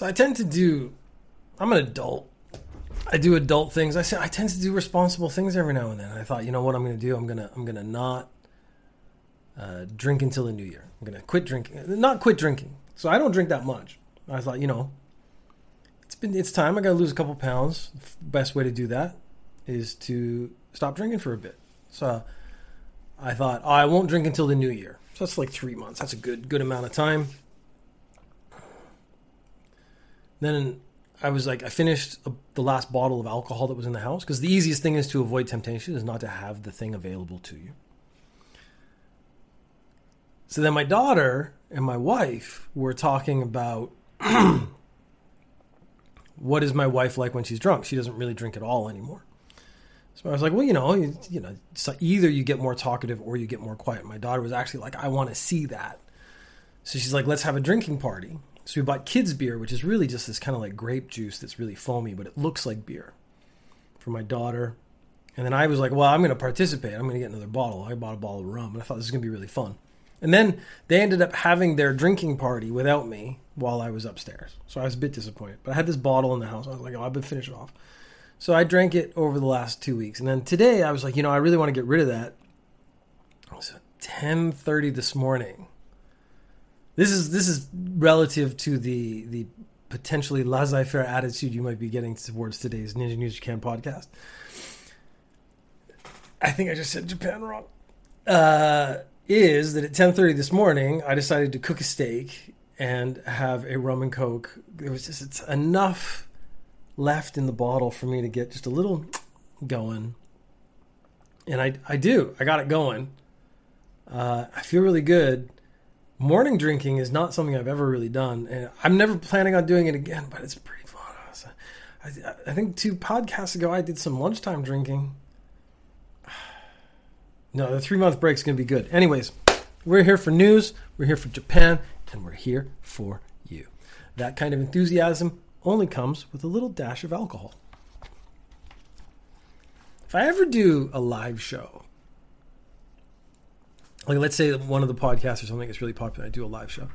So I tend to do. I'm an adult. I do adult things. I say I tend to do responsible things every now and then. I thought, you know what, I'm going to do. I'm gonna I'm gonna not uh, drink until the new year. I'm gonna quit drinking. Not quit drinking. So I don't drink that much. I thought, you know, it's been it's time. I got to lose a couple pounds. Best way to do that is to stop drinking for a bit. So I thought, oh, I won't drink until the new year. So that's like three months. That's a good good amount of time. Then I was like, I finished the last bottle of alcohol that was in the house because the easiest thing is to avoid temptation is not to have the thing available to you. So then my daughter and my wife were talking about what is my wife like when she's drunk? She doesn't really drink at all anymore. So I was like, well, you know, you, you know, so either you get more talkative or you get more quiet. My daughter was actually like, I want to see that. So she's like, let's have a drinking party. So we bought kids beer, which is really just this kind of like grape juice that's really foamy, but it looks like beer for my daughter. And then I was like, well, I'm going to participate. I'm going to get another bottle. I bought a bottle of rum, and I thought this is going to be really fun. And then they ended up having their drinking party without me while I was upstairs. So I was a bit disappointed. But I had this bottle in the house. I was like, oh, I've been finished off. So I drank it over the last two weeks. And then today I was like, you know, I really want to get rid of that. So 10.30 this morning. This is this is relative to the the potentially laissez-faire attitude you might be getting towards today's Ninja News Japan podcast. I think I just said Japan wrong. Uh, is that at 10:30 this morning I decided to cook a steak and have a rum and coke. There was just it's enough left in the bottle for me to get just a little going. And I I do. I got it going. Uh, I feel really good. Morning drinking is not something I've ever really done, and I'm never planning on doing it again. But it's pretty fun. I, I think two podcasts ago I did some lunchtime drinking. No, the three month break is going to be good. Anyways, we're here for news, we're here for Japan, and we're here for you. That kind of enthusiasm only comes with a little dash of alcohol. If I ever do a live show, like let's say one of the podcasts or something is really popular, I do a live show.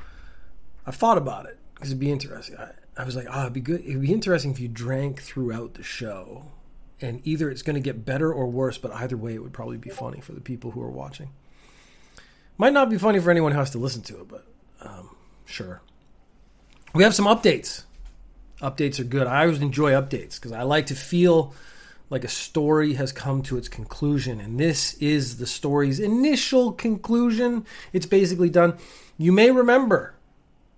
I've thought about it because it'd be interesting. I, I was like, ah, it'd be good. It'd be interesting if you drank throughout the show and either it's going to get better or worse, but either way, it would probably be funny for the people who are watching. Might not be funny for anyone who has to listen to it, but um, sure. We have some updates. Updates are good. I always enjoy updates because I like to feel like a story has come to its conclusion, and this is the story's initial conclusion. It's basically done. You may remember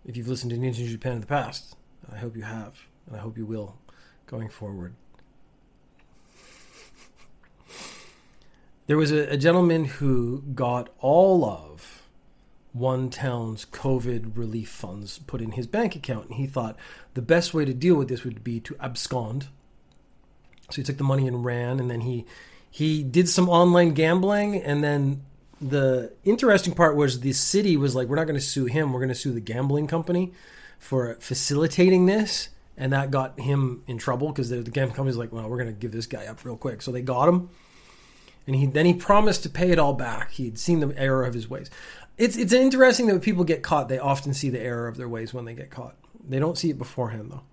if you've listened to Ninja Japan in the past. I hope you have, and I hope you will going forward. There was a, a gentleman who got all of one town's COVID relief funds put in his bank account, and he thought the best way to deal with this would be to abscond. So he took the money and ran, and then he he did some online gambling, and then the interesting part was the city was like, we're not going to sue him, we're going to sue the gambling company for facilitating this, and that got him in trouble because the, the gambling company was like, well, we're going to give this guy up real quick, so they got him and he then he promised to pay it all back. He'd seen the error of his ways. It's it's interesting that when people get caught, they often see the error of their ways when they get caught. They don't see it beforehand though.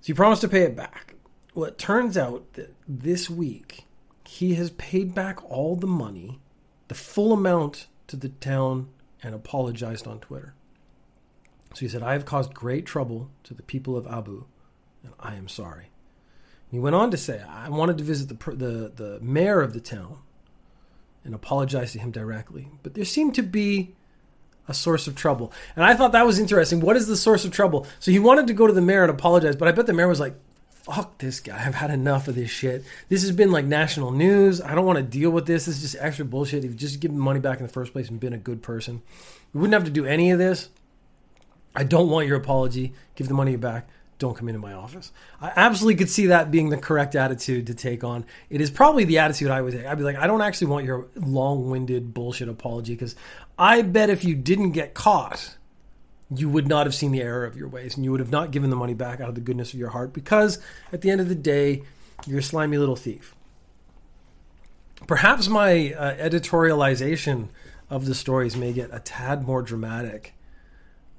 So he promised to pay it back. Well, it turns out that this week he has paid back all the money, the full amount to the town, and apologized on Twitter. So he said, I have caused great trouble to the people of Abu, and I am sorry. And He went on to say, I wanted to visit the, the, the mayor of the town and apologize to him directly. But there seemed to be a source of trouble. And I thought that was interesting. What is the source of trouble? So he wanted to go to the mayor and apologize, but I bet the mayor was like, fuck this guy. I've had enough of this shit. This has been like national news. I don't want to deal with this. This is just extra bullshit. If you just give the money back in the first place and been a good person, we wouldn't have to do any of this. I don't want your apology. Give the money back don't come into my office. I absolutely could see that being the correct attitude to take on. It is probably the attitude I would take. I'd be like, I don't actually want your long winded bullshit apology because I bet if you didn't get caught, you would not have seen the error of your ways and you would have not given the money back out of the goodness of your heart because at the end of the day, you're a slimy little thief. Perhaps my uh, editorialization of the stories may get a tad more dramatic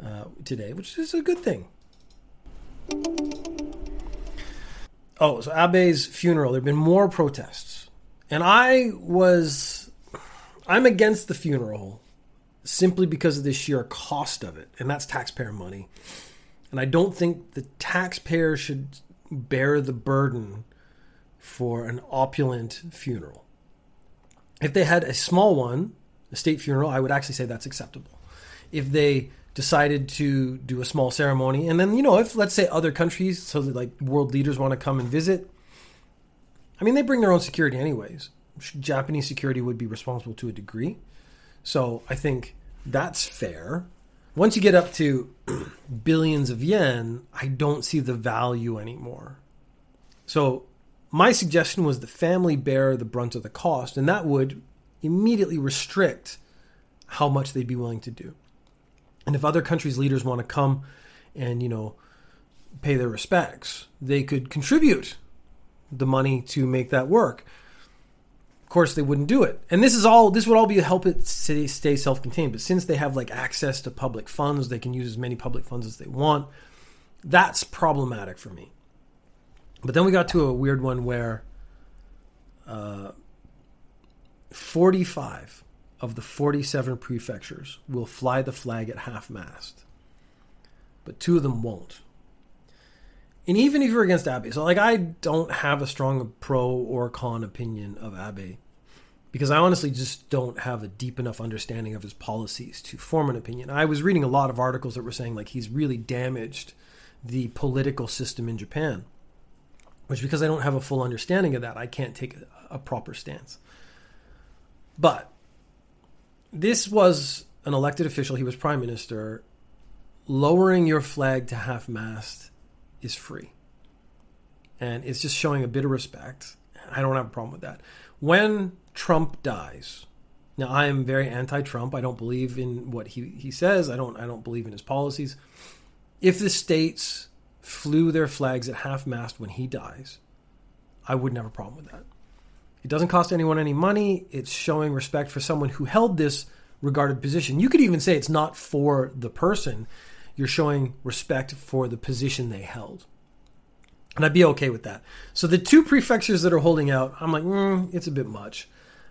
uh, today, which is a good thing Oh, so Abe's funeral. There have been more protests, and I was, I'm against the funeral, simply because of the sheer cost of it, and that's taxpayer money, and I don't think the taxpayer should bear the burden for an opulent funeral. If they had a small one, a state funeral, I would actually say that's acceptable. If they decided to do a small ceremony. And then, you know, if let's say other countries, so that like world leaders want to come and visit, I mean, they bring their own security anyways. Japanese security would be responsible to a degree. So I think that's fair. Once you get up to billions of yen, I don't see the value anymore. So my suggestion was the family bear the brunt of the cost, and that would immediately restrict how much they'd be willing to do. And if other countries' leaders want to come and, you know, pay their respects, they could contribute the money to make that work. Course, they wouldn't do it. And this is all, this would all be to help it stay, stay self contained. But since they have like access to public funds, they can use as many public funds as they want. That's problematic for me. But then we got to a weird one where uh, 45 of the 47 prefectures will fly the flag at half mast, but two of them won't. And even if you're against Abe, so like I don't have a strong pro or con opinion of Abe because I honestly just don't have a deep enough understanding of his policies to form an opinion. I was reading a lot of articles that were saying like he's really damaged the political system in Japan, which because I don't have a full understanding of that, I can't take a, a proper stance. But this was an elected official, he was prime minister. Lowering your flag to half mast is free. And it's just showing a bit of respect. I don't have a problem with that. When Trump dies, now I am very anti-Trump. I don't believe in what he, he says. I don't I don't believe in his policies. If the states flew their flags at half mast when he dies, I wouldn't have a problem with that. It doesn't cost anyone any money. It's showing respect for someone who held this regarded position. You could even say it's not for the person. You're showing respect for the position they held. And I'd be okay with that. So the two prefectures that are holding out, I'm like, mm, it's a bit much.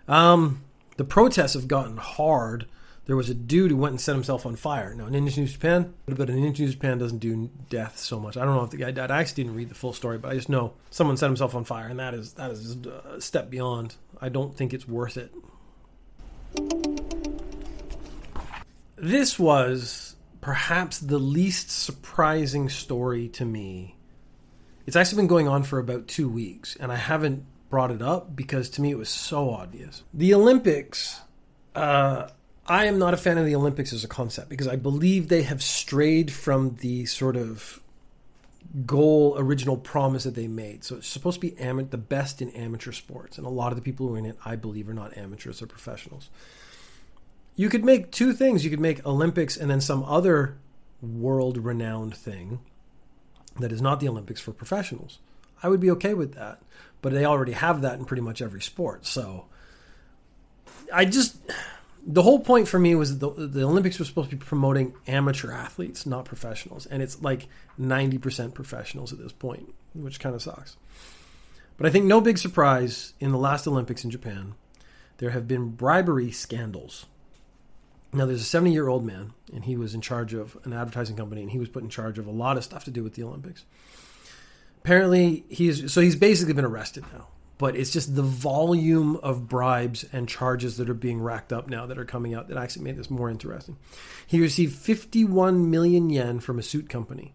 Um, the protests have gotten hard there was a dude who went and set himself on fire. Now, Ninja News Japan, but an Ninja News Japan doesn't do death so much. I don't know if the guy died. I actually didn't read the full story, but I just know someone set himself on fire, and that is that is a step beyond. I don't think it's worth it. This was perhaps the least surprising story to me. It's actually been going on for about two weeks, and I haven't brought it up because to me it was so obvious. The Olympics. Uh, I am not a fan of the Olympics as a concept because I believe they have strayed from the sort of goal original promise that they made. So it's supposed to be am- the best in amateur sports, and a lot of the people who are in it, I believe, are not amateurs; they're professionals. You could make two things. You could make Olympics and then some other world-renowned thing that is not the Olympics for professionals. I would be okay with that, but they already have that in pretty much every sport. So I just the whole point for me was the, the Olympics were supposed to be promoting amateur athletes, not professionals, and it's like ninety percent professionals at this point, which kind of sucks. But I think no big surprise in the last Olympics in Japan, there have been bribery scandals. Now there's a seventy year old man, and he was in charge of an advertising company, and he was put in charge of a lot of stuff to do with the Olympics. Apparently, he's so he's basically been arrested now but it's just the volume of bribes and charges that are being racked up now that are coming out that actually made this more interesting. He received 51 million yen from a suit company.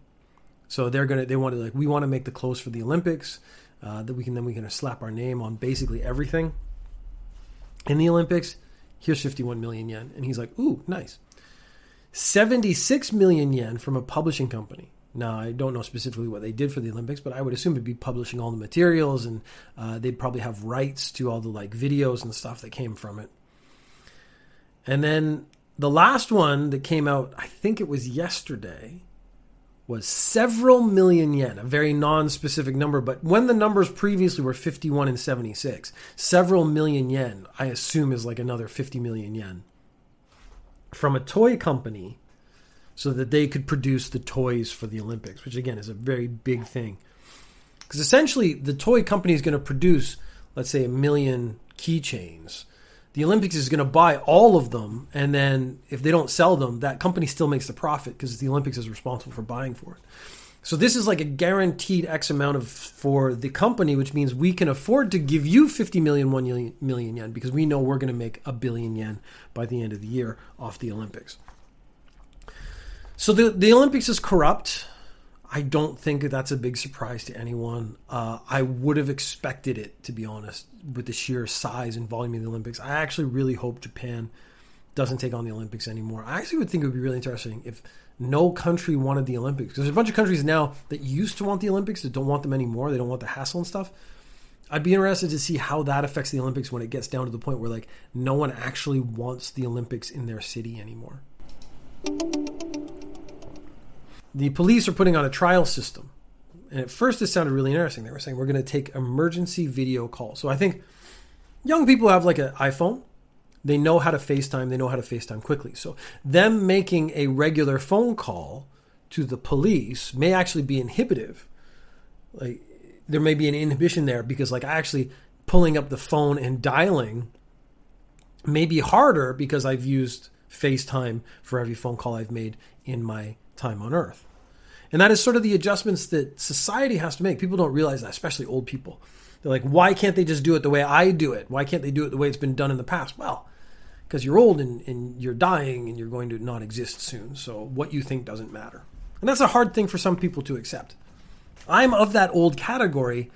So they're gonna they wanted like we want to make the clothes for the Olympics uh, that we can then we can slap our name on basically everything in the Olympics. Here's 51 million yen, and he's like, ooh, nice. 76 million yen from a publishing company. Now, I don't know specifically what they did for the Olympics, but I would assume it'd be publishing all the materials, and uh, they'd probably have rights to all the like videos and stuff that came from it. And then the last one that came out, I think it was yesterday, was several million yen, a very non-specific number. But when the numbers previously were 51 and 76, several million yen, I assume, is like another 50 million yen from a toy company so that they could produce the toys for the Olympics, which again is a very big thing. Because essentially, the toy company is going to produce, let's say, a million keychains. The Olympics is going to buy all of them, and then if they don't sell them, that company still makes the profit because the Olympics is responsible for buying for it. So this is like a guaranteed X amount of for the company, which means we can afford to give you 50 million, 1 million yen because we know we're going to make a billion yen by the end of the year off the Olympics. So the, the Olympics is corrupt. I don't think that that's a big surprise to anyone. Uh, I would have expected it, to be honest, with the sheer size and volume of the Olympics. I actually really hope Japan doesn't take on the Olympics anymore. I actually would think it would be really interesting if no country wanted the Olympics. There's a bunch of countries now that used to want the Olympics that don't want them anymore. They don't want the hassle and stuff. I'd be interested to see how that affects the Olympics when it gets down to the point where like no one actually wants the Olympics in their city anymore. The police are putting on a trial system. And at first it sounded really interesting. They were saying we're going to take emergency video calls. So I think young people have like an iPhone. They know how to FaceTime, they know how to FaceTime quickly. So them making a regular phone call to the police may actually be inhibitive. Like there may be an inhibition there because like actually pulling up the phone and dialing may be harder because I've used FaceTime for every phone call I've made in my time on earth. And that is sort of the adjustments that society has to make. People don't realize that, especially old people. They're like, why can't they just do it the way I do it? Why can't they do it the way it's been done in the past? Well, because you're old and, and you're dying and you're going to not exist soon. So what you think doesn't matter. And that's a hard thing for some people to accept. I'm of that old category,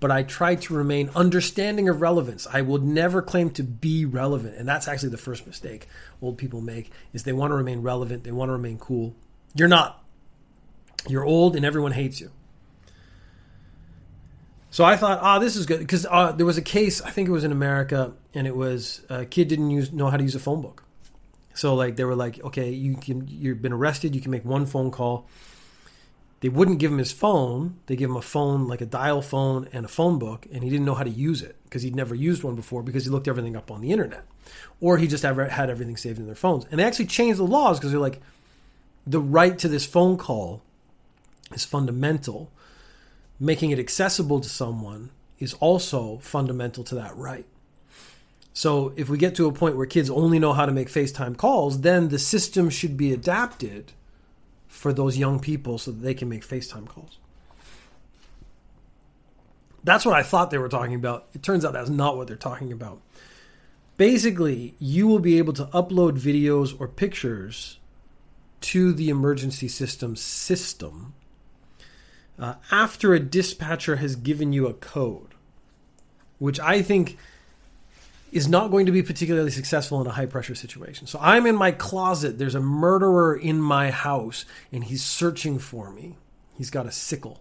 but I try to remain understanding of relevance. I will never claim to be relevant. And that's actually the first mistake old people make is they want to remain relevant, they want to remain cool. You're not. You're old and everyone hates you. So I thought, ah, this is good because uh, there was a case. I think it was in America, and it was a kid didn't use know how to use a phone book. So like they were like, okay, you can you've been arrested. You can make one phone call. They wouldn't give him his phone. They give him a phone like a dial phone and a phone book, and he didn't know how to use it because he'd never used one before because he looked everything up on the internet, or he just had everything saved in their phones. And they actually changed the laws because they're like, the right to this phone call is fundamental. Making it accessible to someone is also fundamental to that right. So if we get to a point where kids only know how to make FaceTime calls, then the system should be adapted for those young people so that they can make FaceTime calls. That's what I thought they were talking about. It turns out that's not what they're talking about. Basically, you will be able to upload videos or pictures to the emergency system system uh, after a dispatcher has given you a code, which I think is not going to be particularly successful in a high pressure situation. So I'm in my closet, there's a murderer in my house, and he's searching for me. He's got a sickle.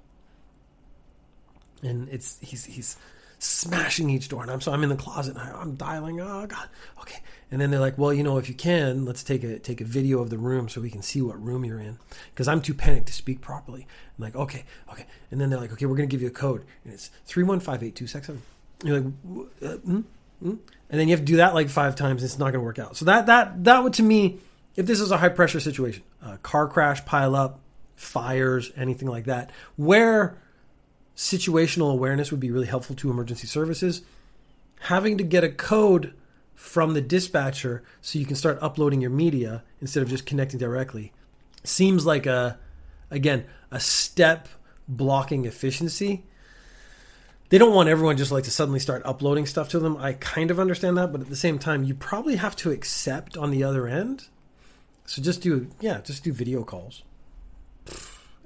And it's he's he's smashing each door. And I'm so I'm in the closet and I, am dialing. Oh God, okay. And then they're like, well, you know, if you can, let's take a take a video of the room so we can see what room you're in. Because I'm too panicked to speak properly. I'm like, okay, okay. And then they're like, okay, we're gonna give you a code, and it's three one five eight two six seven. You're like, uh, mm, mm. and then you have to do that like five times. And it's not gonna work out. So that that that would to me, if this is a high pressure situation, car crash, pile up, fires, anything like that, where situational awareness would be really helpful to emergency services. Having to get a code from the dispatcher so you can start uploading your media instead of just connecting directly seems like a again a step blocking efficiency. They don't want everyone just like to suddenly start uploading stuff to them. I kind of understand that but at the same time you probably have to accept on the other end. So just do yeah just do video calls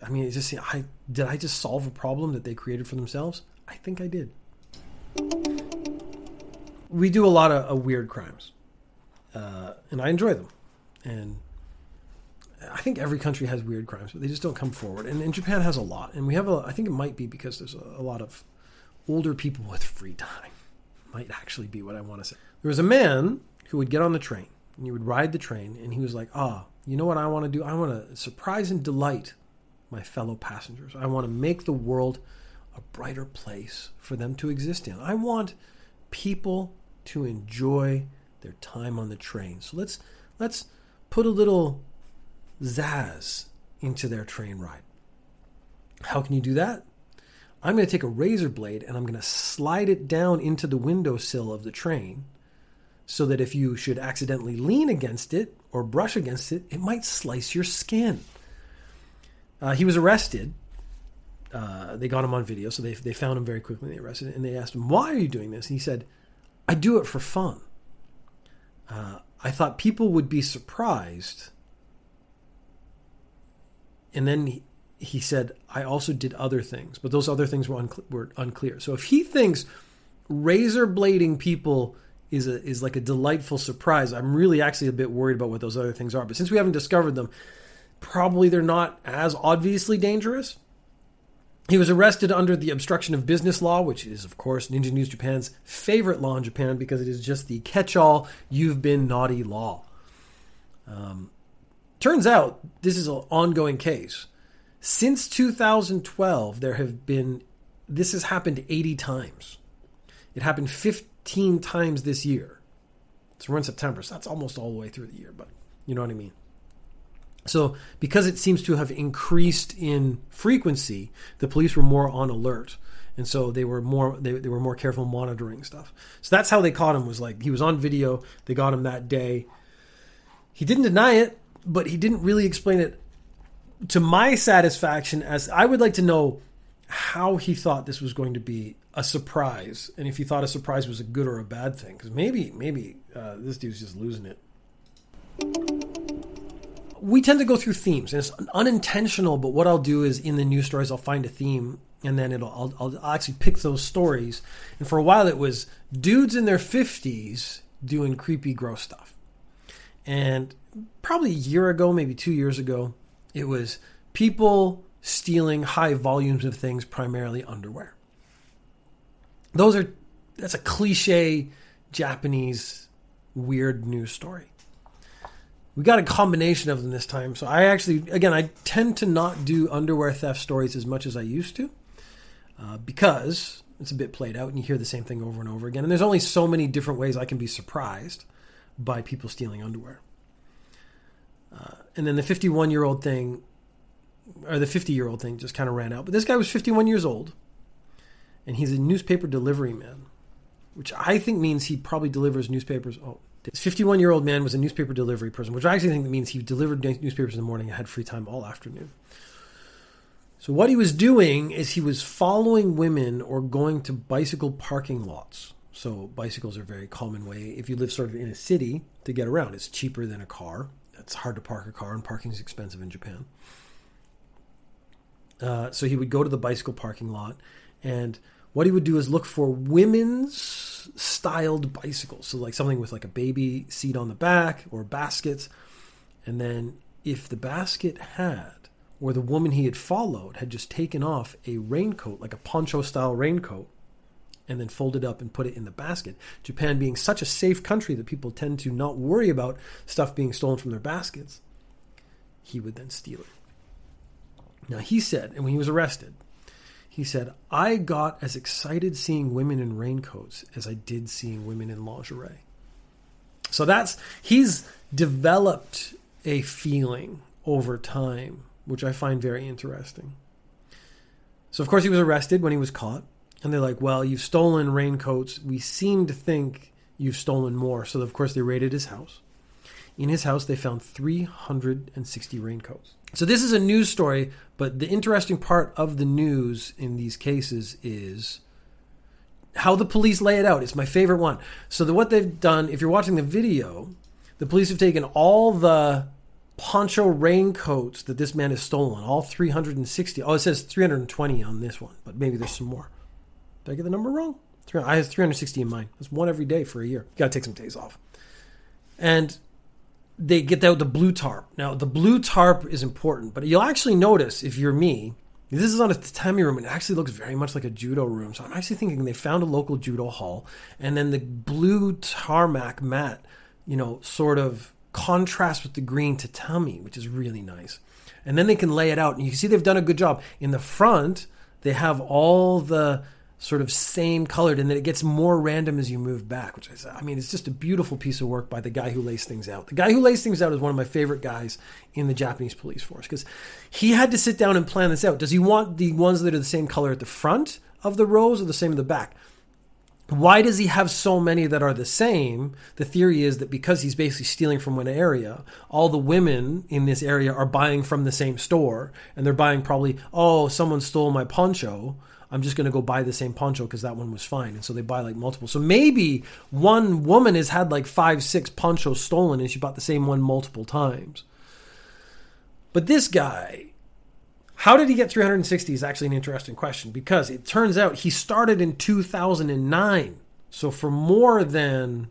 I mean, just I did I just solve a problem that they created for themselves? I think I did. We do a lot of, of weird crimes, uh, and I enjoy them. And I think every country has weird crimes, but they just don't come forward. And, and Japan has a lot, and we have a. I think it might be because there's a, a lot of older people with free time. Might actually be what I want to say. There was a man who would get on the train, and he would ride the train, and he was like, "Ah, you know what I want to do? I want to surprise and delight my fellow passengers. I want to make the world a brighter place for them to exist in. I want people to enjoy their time on the train. So let's let's put a little zazz into their train ride. How can you do that? I'm going to take a razor blade and I'm going to slide it down into the windowsill of the train so that if you should accidentally lean against it or brush against it, it might slice your skin. Uh, he was arrested. Uh, they got him on video, so they, they found him very quickly. They arrested him, and they asked him, "Why are you doing this?" And he said, "I do it for fun. Uh, I thought people would be surprised." And then he, he said, "I also did other things, but those other things were, uncle- were unclear." So if he thinks razor blading people is a, is like a delightful surprise, I'm really actually a bit worried about what those other things are. But since we haven't discovered them, probably they're not as obviously dangerous. He was arrested under the obstruction of business law, which is, of course, Ninja News Japan's favorite law in Japan because it is just the catch all, you've been naughty law. Um, turns out this is an ongoing case. Since 2012, there have been, this has happened 80 times. It happened 15 times this year. So we're in September, so that's almost all the way through the year, but you know what I mean. So, because it seems to have increased in frequency, the police were more on alert, and so they were more they, they were more careful monitoring stuff. So that's how they caught him. Was like he was on video. They got him that day. He didn't deny it, but he didn't really explain it to my satisfaction. As I would like to know how he thought this was going to be a surprise, and if he thought a surprise was a good or a bad thing. Because maybe maybe uh, this dude's just losing it we tend to go through themes and it's unintentional but what i'll do is in the news stories i'll find a theme and then it'll I'll, I'll, actually pick those stories. And for a while it was dudes in their 50s doing creepy gross stuff. And probably a year ago maybe two years ago it was people stealing high volumes of things primarily underwear. Those are that's a cliche japanese weird news story we got a combination of them this time. So I actually, again, I tend to not do underwear theft stories as much as I used to uh, because it's a bit played out and you hear the same thing over and over again. And there's only so many different ways I can be surprised by people stealing underwear. Uh, and then the 51 year old thing, or the 50 year old thing, just kind of ran out. But this guy was 51 years old and he's a newspaper delivery man, which I think means he probably delivers newspapers. Oh, this 51 year old man was a newspaper delivery person, which I actually think means he delivered newspapers in the morning and had free time all afternoon. So, what he was doing is he was following women or going to bicycle parking lots. So, bicycles are a very common way if you live sort of in a city to get around. It's cheaper than a car. It's hard to park a car, and parking is expensive in Japan. Uh, so, he would go to the bicycle parking lot and what he would do is look for women's styled bicycles. So like something with like a baby seat on the back or baskets. And then if the basket had or the woman he had followed had just taken off a raincoat, like a poncho style raincoat, and then folded up and put it in the basket. Japan being such a safe country that people tend to not worry about stuff being stolen from their baskets, he would then steal it. Now he said, and when he was arrested, he said, I got as excited seeing women in raincoats as I did seeing women in lingerie. So that's, he's developed a feeling over time, which I find very interesting. So, of course, he was arrested when he was caught. And they're like, well, you've stolen raincoats. We seem to think you've stolen more. So, of course, they raided his house. In his house, they found 360 raincoats. So this is a news story, but the interesting part of the news in these cases is how the police lay it out. It's my favorite one. So the, what they've done, if you're watching the video, the police have taken all the poncho raincoats that this man has stolen, all 360. Oh, it says 320 on this one, but maybe there's some more. Did I get the number wrong? I have 360 in mine. That's one every day for a year. You got to take some days off. And they get out the blue tarp. Now, the blue tarp is important, but you'll actually notice if you're me, this is on a tatami room, and it actually looks very much like a judo room. So I'm actually thinking they found a local judo hall, and then the blue tarmac mat, you know, sort of contrasts with the green tatami, which is really nice. And then they can lay it out, and you can see they've done a good job. In the front, they have all the sort of same colored, and then it gets more random as you move back. Which is, I mean, it's just a beautiful piece of work by the guy who lays things out. The guy who lays things out is one of my favorite guys in the Japanese police force because he had to sit down and plan this out. Does he want the ones that are the same color at the front of the rows or the same at the back? Why does he have so many that are the same? The theory is that because he's basically stealing from one area, all the women in this area are buying from the same store, and they're buying probably, oh, someone stole my poncho. I'm just going to go buy the same poncho because that one was fine. And so they buy like multiple. So maybe one woman has had like five, six ponchos stolen and she bought the same one multiple times. But this guy, how did he get 360 is actually an interesting question because it turns out he started in 2009. So for more than,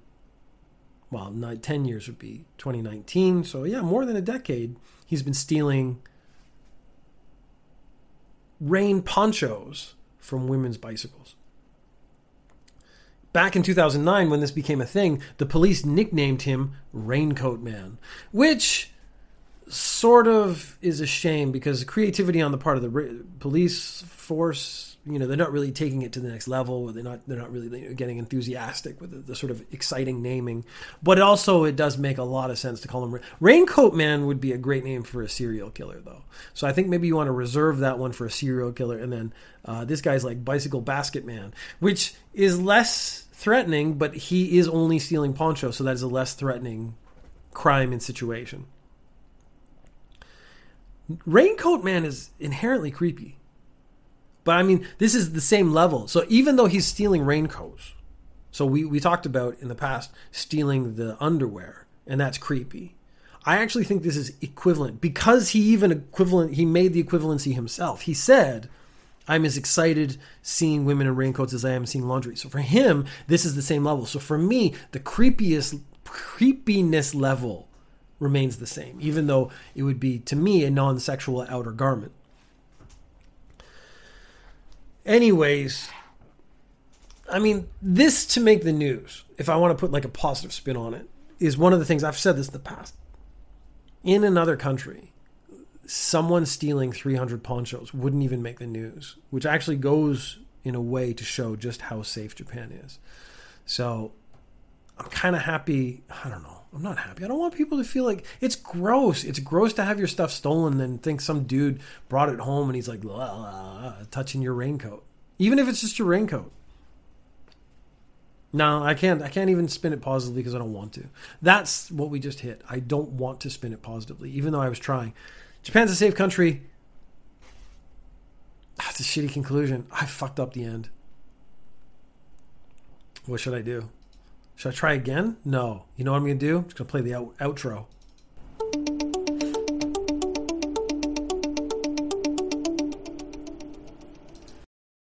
well, nine, 10 years would be 2019. So yeah, more than a decade, he's been stealing rain ponchos from women's bicycles. Back in 2009, when this became a thing, the police nicknamed him Raincoat Man, which sort of is a shame because creativity on the part of the police force you know they're not really taking it to the next level they're not they're not really getting enthusiastic with the, the, sort of exciting naming. But also it does make a lot of sense to call him raincoat man would be a great name for a serial killer though. So i think maybe you want to reserve that one for a serial killer and then uh, this guy's like bicycle basket man which is less threatening but he is only stealing poncho so that is a less threatening crime and situation. Raincoat man is inherently creepy but I mean, this is the same level. So even though he's stealing raincoats, so we, we talked about in the past stealing the underwear, and that's creepy. I actually think this is equivalent because he even equivalent he made the equivalency himself. He said, I'm as excited seeing women in raincoats as I am seeing laundry. So for him, this is the same level. So for me, the creepiest creepiness level remains the same, even though it would be to me a non-sexual outer garment. Anyways, I mean, this to make the news, if I want to put like a positive spin on it, is one of the things I've said this in the past. In another country, someone stealing 300 ponchos wouldn't even make the news, which actually goes in a way to show just how safe Japan is. So I'm kind of happy. I don't know. I'm not happy. I don't want people to feel like it's gross. It's gross to have your stuff stolen and think some dude brought it home and he's like touching your raincoat, even if it's just your raincoat. No, I can't. I can't even spin it positively because I don't want to. That's what we just hit. I don't want to spin it positively, even though I was trying. Japan's a safe country. That's a shitty conclusion. I fucked up the end. What should I do? Should I try again? No. You know what I'm going to do? I'm just going to play the out- outro.